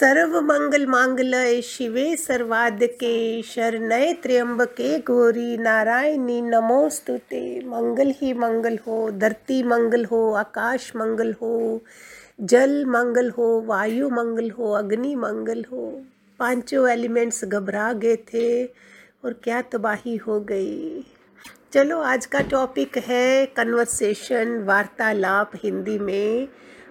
सर्व मंगल मांगलय शिवे सर्वादके शरणय त्र्यंबके गौरी नारायणी नमोस्तुते मंगल ही मंगल हो, धरती मंगल हो, आकाश मंगल हो, जल मंगल हो, वायु मंगल हो, अग्नि मंगल हो। पाँचों एलिमेंट्स घबरा गए थे और क्या तबाही हो गई। चलो, आज का टॉपिक है कन्वर्सेशन, वार्तालाप हिंदी में।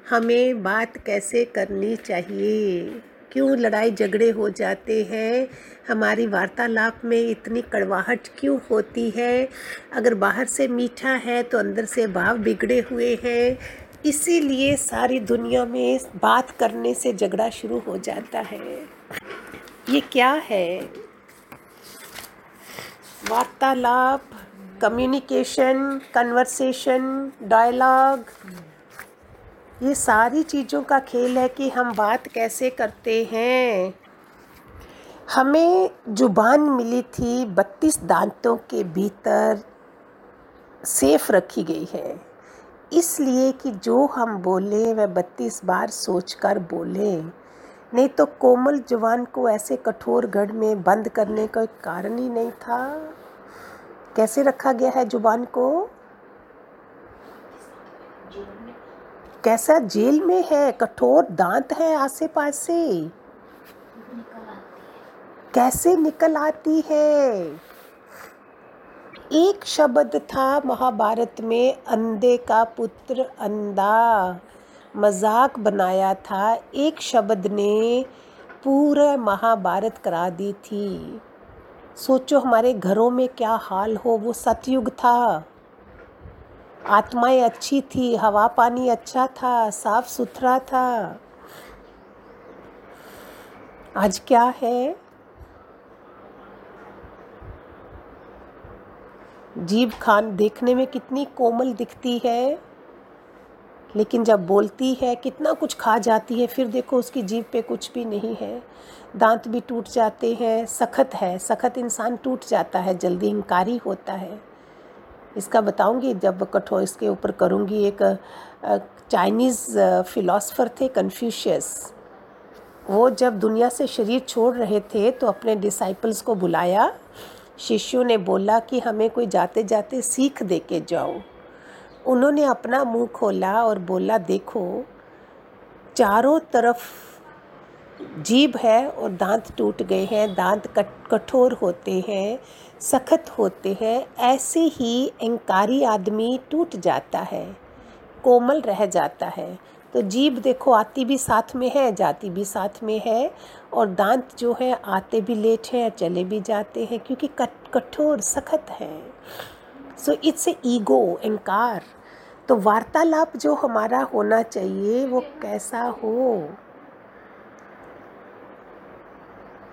हमें बात कैसे करनी चाहिए? क्यों लड़ाई झगड़े हो जाते हैं? हमारी वार्तालाप में इतनी कड़वाहट क्यों होती है? अगर बाहर से मीठा है तो अंदर से भाव बिगड़े हुए हैं। इसीलिए सारी दुनिया में बात करने से झगड़ा शुरू हो जाता है। ये क्या है? वार्तालाप कम्युनिकेशन कन्वर्सेशन डायलॉग ये सारी चीज़ों का खेल है कि हम बात कैसे करते हैं। हमें ज़ुबान मिली थी, बत्तीस दांतों के भीतर सेफ़ रखी गई है। इसलिए कि जो हम बोले, वह बत्तीस बार सोचकर बोले। नहीं तो कोमल ज़ुबान को ऐसे कठोर गढ़ में बंद करने का कारण ही नहीं था। कैसे रखा गया है ज़ुबान को? कैसा जेल में है? कठोर दांत है आसे पास कैसे निकल आती है? एक शब्द था महाभारत में, अंधे का पुत्र अंधा। मज़ाक बनाया था। एक शब्द ने पूरा महाभारत करा दी थी। सोचो हमारे घरों में क्या हाल हो? वो सतयुग था। आत्माएँ अच्छी थी, हवा पानी अच्छा था, साफ़ सुथरा था। आज क्या है? जीव खान देखने में कितनी कोमल दिखती है, लेकिन जब बोलती है, कितना कुछ खा जाती है, फिर देखो उसकी जीव पे कुछ भी नहीं है। दांत भी टूट जाते हैं, सख्त है, सख्त इंसान टूट जाता है, जल्दी इंकारी होता है। इसका बताऊँगी, जब कठोर इसके ऊपर करूँगी एक चाइनीज़ फ़िलासफ़र थे कन्फ्यूशियस। वो जब दुनिया से शरीर छोड़ रहे थे तो अपने डिसाइपल्स को बुलाया। शिष्यों ने बोला कि हमें कोई जाते जाते सीख दे के जाओ। उन्होंने अपना मुँह खोला और बोला, देखो, चारों तरफ़ जीभ है और दांत टूट गए हैं, दांत कठोर होते हैं, सख्त होते हैं, ऐसे ही अहंकारी आदमी टूट जाता है, कोमल रह जाता है। तो जीभ देखो, आती भी साथ में है, जाती भी साथ में है और दांत जो है, आते भी लेट हैं, चले भी जाते हैं क्योंकि कठोर, सख्त है। सो इट्स ए ईगो अहंकार तो वार्तालाप जो हमारा होना चाहिए, वो कैसा हो?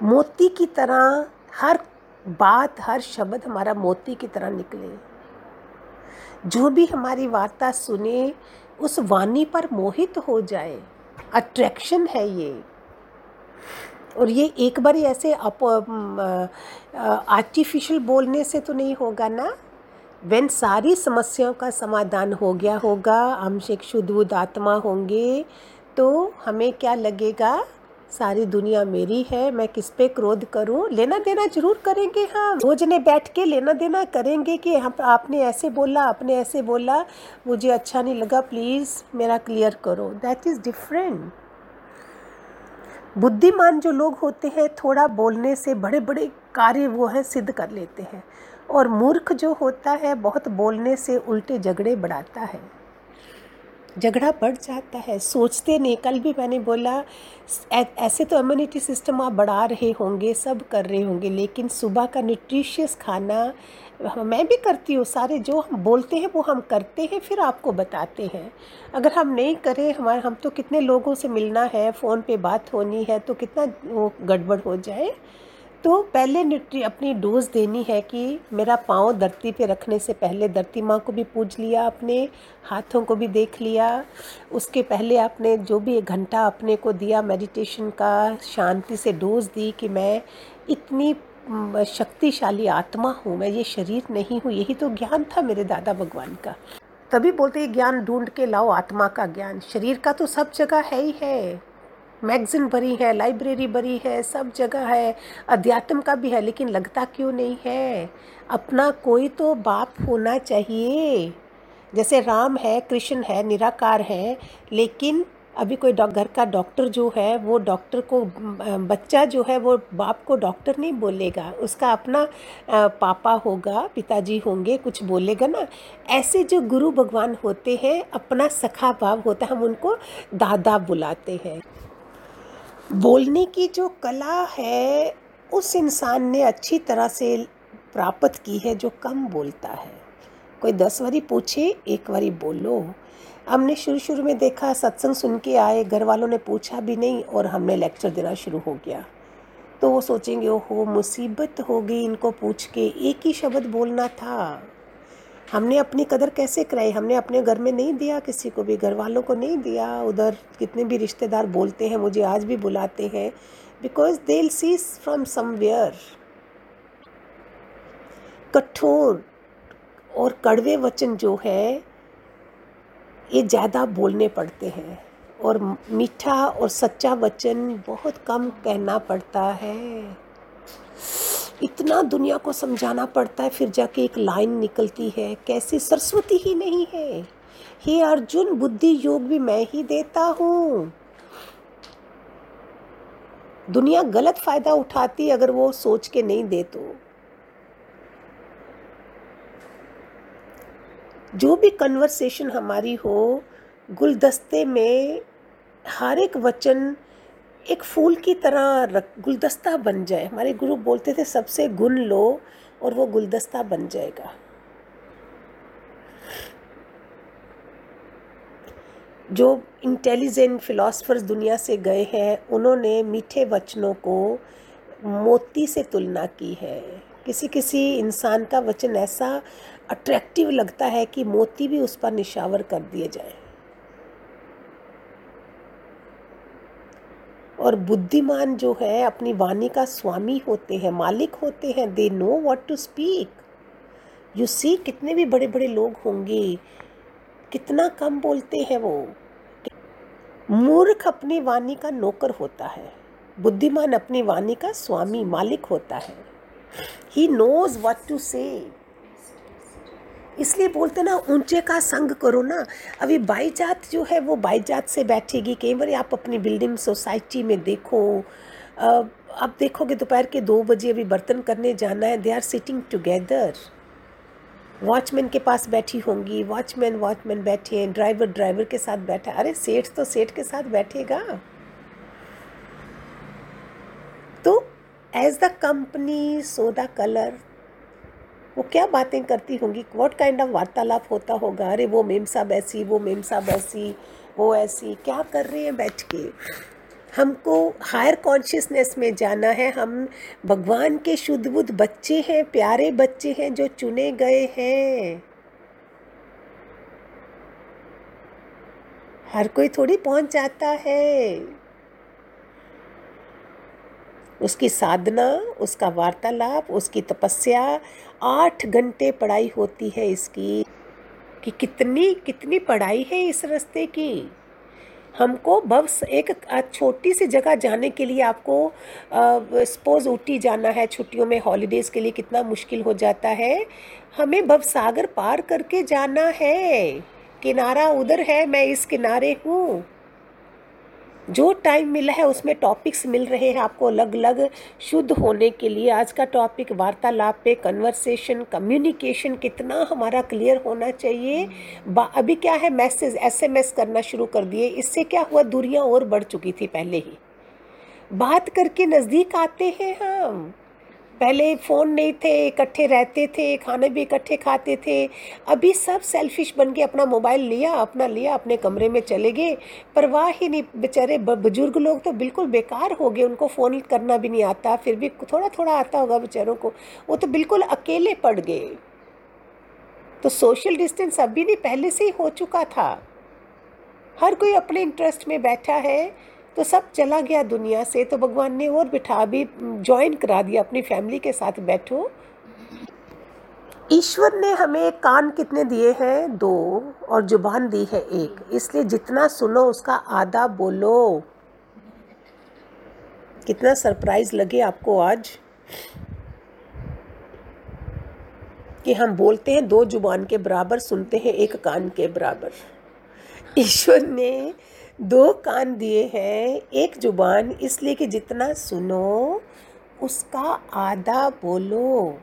मोती की तरह हर बात, हर शब्द हमारा मोती की तरह निकले। जो भी हमारी वार्ता सुने, उस वाणी पर मोहित हो जाए। अट्रैक्शन है ये। और ये एक बार ऐसे आर्टिफिशियल बोलने से तो नहीं होगा ना? वेन सारी समस्याओं का समाधान हो गया होगा हम शुद्ध आत्मा होंगे तो हमें क्या लगेगा? सारी दुनिया मेरी है, मैं किस पे क्रोध करूँ? लेना देना ज़रूर करेंगे हम रोज ने बैठ के लेना देना करेंगे कि हम, आपने ऐसे बोला, आपने ऐसे बोला। मुझे अच्छा नहीं लगा प्लीज़ मेरा क्लियर करो। दैट इज़ डिफरेंट बुद्धिमान जो लोग होते हैं, थोड़ा बोलने से बड़े बड़े कार्य वो हैं, सिद्ध कर लेते हैं। और मूर्ख जो होता है, बहुत बोलने से उल्टे झगड़े बढ़ाता है। झगड़ा बढ़ जाता है, सोचते नहीं। कल भी मैंने बोला ऐसे तो इम्यूनिटी सिस्टम आप बढ़ा रहे होंगे, सब कर रहे होंगे, लेकिन सुबह का न्यूट्रिशियस खाना मैं भी करती हूँ। सारे जो हम बोलते हैं, वो हम करते हैं, फिर आपको बताते हैं। अगर हम नहीं करें, हमारे, हम तो कितने लोगों से मिलना है, फ़ोन पे बात होनी है तो कितना वो गड़बड़ हो जाए? तो पहले न्यूट्री अपनी डोज देनी है कि मेरा पाँव धरती पे रखने से पहले धरती माँ को भी पूज लिया अपने हाथों को भी देख लिया। उसके पहले आपने जो भी एक घंटा अपने को दिया मेडिटेशन का शांति से डोज दी कि मैं इतनी शक्तिशाली आत्मा हूँ, मैं ये शरीर नहीं हूँ, यही तो ज्ञान था मेरे दादा भगवान का। तभी बोलते ज्ञान ढूंढ के लाओ आत्मा का ज्ञान। शरीर का तो सब जगह है ही है। मैगज़ीन भरी है, लाइब्रेरी भरी है, सब जगह है। अध्यात्म का भी है, लेकिन लगता क्यों नहीं है? अपना कोई तो बाप होना चाहिए। जैसे राम है, कृष्ण है, निराकार है, लेकिन अभी कोई घर का डॉक्टर जो है, वो डॉक्टर को बच्चा जो है, वो बाप को डॉक्टर नहीं बोलेगा। उसका अपना पापा होगा, पिताजी होंगे, कुछ बोलेगा ना। ऐसे जो गुरु भगवान होते हैं, अपना सखा भाव होता है, हम उनको दादा बुलाते हैं। बोलने की जो कला है, उस इंसान ने अच्छी तरह से प्राप्त की है जो कम बोलता है। कोई दस बारी पूछे, एक बारी बोलो। हमने शुरू शुरू में देखा, सत्संग सुन के आए घर वालों ने पूछा भी नहीं और हमने लेक्चर देना शुरू हो गया। तो वो सोचेंगे, ओहो, मुसीबत हो गई इनको पूछ के, एक ही शब्द बोलना था। हमने अपनी कदर कैसे कराई? हमने अपने घर में नहीं दिया किसी को भी घर वालों को नहीं दिया। उधर कितने भी रिश्तेदार बोलते हैं, मुझे आज भी बुलाते हैं। बिकॉज़ देल सीज फ्रॉम समवेयर कठोर और कड़वे वचन जो है, ये ज़्यादा बोलने पड़ते हैं। और मीठा और सच्चा वचन बहुत कम कहना पड़ता है। इतना दुनिया को समझाना पड़ता है, फिर जाके एक लाइन निकलती है, कैसी सरस्वती ही नहीं है? हे अर्जुन, बुद्धि योग भी मैं ही देता हूँ। दुनिया गलत फ़ायदा उठाती अगर वो सोच के नहीं दे तो। जो भी कन्वर्सेशन हमारी हो, गुलदस्ते में हर एक वचन एक फूल की तरह रख, गुलदस्ता बन जाए। हमारे गुरु बोलते थे, सबसे गुण लो और वो गुलदस्ता बन जाएगा। जो इंटेलिजेंट फिलोसफर्स दुनिया से गए हैं, उन्होंने मीठे वचनों को मोती से तुलना की है। किसी किसी इंसान का वचन ऐसा अट्रैक्टिव लगता है कि मोती भी उस पर निशावर कर दिए जाए। और बुद्धिमान जो है, अपनी वाणी का स्वामी होते हैं, मालिक होते हैं they know what to speak you see कितने भी बड़े बड़े लोग होंगे, कितना कम बोलते हैं वो। मूर्ख अपनी वाणी का नौकर होता है, बुद्धिमान अपनी वाणी का स्वामी मालिक होता है। ही नोज़ वट टू से इसलिए बोलते ना, ऊँचे का संग करो ना। अभी बाई जात जो है, वो बाई जात से बैठेगी। कई बार आप अपनी बिल्डिंग सोसाइटी में देखो। आप देखोगे दोपहर के दो बजे अभी बर्तन करने जाना है। They are sitting together watchman के पास बैठी होंगी। वॉचमैन वॉचमैन बैठे हैं। ड्राइवर ड्राइवर के साथ बैठा अरे, सेठ तो सेठ के साथ बैठेगा। तो as the company so the colour वो क्या बातें करती होंगी? वॉट काइंड ऑफ़ वार्तालाप होता होगा? अरे, वो मेम साहब ऐसी, वो मेम साहब ऐसी, वो ऐसी। क्या कर रहे हैं बैठ के? हमको हायर कॉन्शियसनेस में जाना है। हम भगवान के शुद्ध बुद्ध बच्चे हैं, प्यारे बच्चे हैं जो चुने गए हैं। हर कोई थोड़ी पहुँच जाता है। उसकी साधना, उसका वार्तालाप, उसकी तपस्या, आठ घंटे पढ़ाई होती है इसकी कि कितनी कितनी पढ़ाई है इस रास्ते की। हमको बस एक छोटी सी जगह जाने के लिए आपको सपोज़ ऊटी जाना है छुट्टियों में हॉलीडेज़ के लिए कितना मुश्किल हो जाता है। हमें भव सागर पार करके जाना है। किनारा उधर है, मैं इस किनारे हूँ। जो टाइम मिला है, उसमें टॉपिक्स मिल रहे हैं आपको अलग अलग शुद्ध होने के लिए। आज का टॉपिक वार्तालाप पे कन्वर्सेशन कम्युनिकेशन कितना हमारा क्लियर होना चाहिए। अभी क्या है मैसेज एसएमएस करना शुरू कर दिए। इससे क्या हुआ, दूरियाँ और बढ़ चुकी थी पहले ही। बात करके नज़दीक आते हैं हम। पहले फ़ोन नहीं थे, इकट्ठे रहते थे, खाने भी इकट्ठे खाते थे। अभी सब सेल्फिश बन के अपना मोबाइल लिया, अपना लिया, अपने कमरे में चले गए। परवाह ही नहीं, बेचारे बुज़ुर्ग लोग तो बिल्कुल बेकार हो गए। उनको फ़ोन करना भी नहीं आता, फिर भी थोड़ा थोड़ा आता होगा बेचारों को। वो तो बिल्कुल अकेले पड़ गए। तो सोशल डिस्टेंस अभी नहीं, पहले से ही हो चुका था। हर कोई अपने इंटरेस्ट में बैठा है। तो सब चला गया दुनिया से तो भगवान ने और बिठा, अभी ज्वाइन करा दिया अपनी फैमिली के साथ बैठो। ईश्वर ने हमें कान कितने दिए हैं? दो, और ज़ुबान दी है एक। इसलिए जितना सुनो, उसका आधा बोलो। कितना सरप्राइज़ लगे आपको आज कि हम बोलते हैं दो ज़ुबान के बराबर, सुनते हैं एक कान के बराबर। ईश्वर ने दो कान दिए हैं, एक ज़ुबान, इसलिए कि जितना सुनो, उसका आधा बोलो।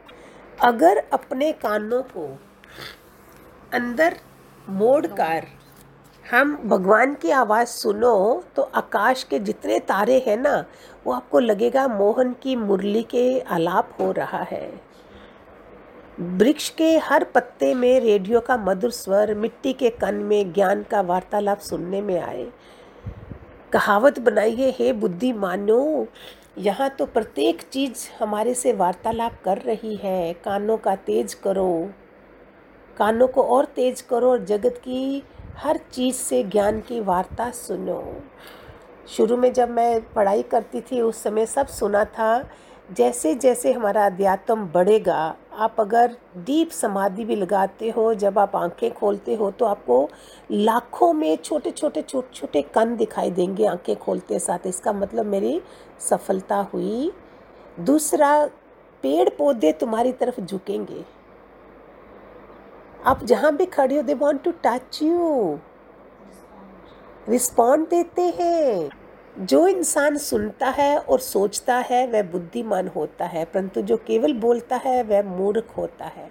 अगर अपने कानों को अंदर मोड़ कर हम भगवान की आवाज़ सुनो तो आकाश के जितने तारे हैं ना, वो आपको लगेगा मोहन की मुरली के आलाप हो रहा है। वृक्ष के हर पत्ते में रेडियो का मधुर स्वर, मिट्टी के कन में ज्ञान का वार्तालाप सुनने में आए। कहावत बनाइए, हे बुद्धि मानो, यहाँ तो प्रत्येक चीज़ हमारे से वार्तालाप कर रही है। कानों का तेज करो, कानों को और तेज करो, और जगत की हर चीज़ से ज्ञान की वार्ता सुनो। शुरू में जब मैं पढ़ाई करती थी, उस समय सब सुना था जैसे जैसे हमारा अध्यात्म बढ़ेगा आप अगर डीप समाधि भी लगाते हो, जब आप आँखें खोलते हो तो आपको लाखों में छोटे छोटे छोटे छोटे कण दिखाई देंगे आँखें खोलते साथ। इसका मतलब मेरी सफलता हुई। दूसरा पेड़ पौधे तुम्हारी तरफ़ झुकेंगे। आप जहाँ भी खड़े हो they want to touch you respond देते हैं। जो इंसान सुनता है और सोचता है, वह बुद्धिमान होता है, परंतु जो केवल बोलता है, वह मूर्ख होता है।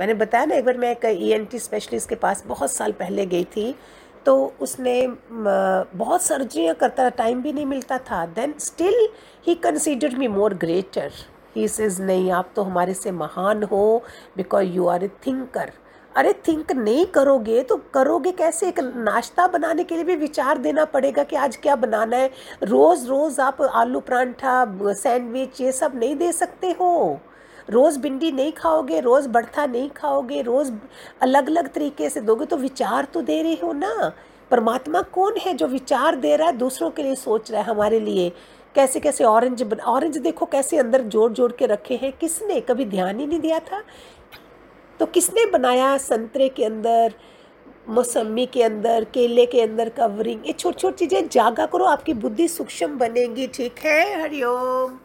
मैंने बताया ना, एक बार मैं एक ई टी स्पेशलिस्ट के पास बहुत साल पहले गई थी तो उसने बहुत सर्जरियाँ करता टाइम भी नहीं मिलता था। Then still he consider me more greater he says नहीं, आप तो हमारे से महान हो because you are a thinker अरे थिंक नहीं करोगे तो करोगे कैसे? एक नाश्ता बनाने के लिए भी विचार देना पड़ेगा कि आज क्या बनाना है। रोज़ रोज़ आप आलू परांठा, सैंडविच, ये सब नहीं दे सकते हो। रोज़ भिंडी नहीं खाओगे, रोज़ बढ़ता नहीं खाओगे, रोज़ अलग अलग तरीके से दोगे तो विचार तो दे रहे हो ना। परमात्मा कौन है जो विचार दे रहा है, दूसरों के लिए सोच रहा है हमारे लिए? कैसे कैसे ऑरेंज ऑरेंज देखो कैसे अंदर जोड़ जोड़ के रखे हैं, किसने? कभी ध्यान ही नहीं दिया था? तो किसने बनाया संतरे के अंदर, मौसमी के अंदर, केले के अंदर कवरिंग ये छोटी छोटी चीज़ें, जागा करो, आपकी बुद्धि सूक्ष्म बनेगी, ठीक है? हरिओम।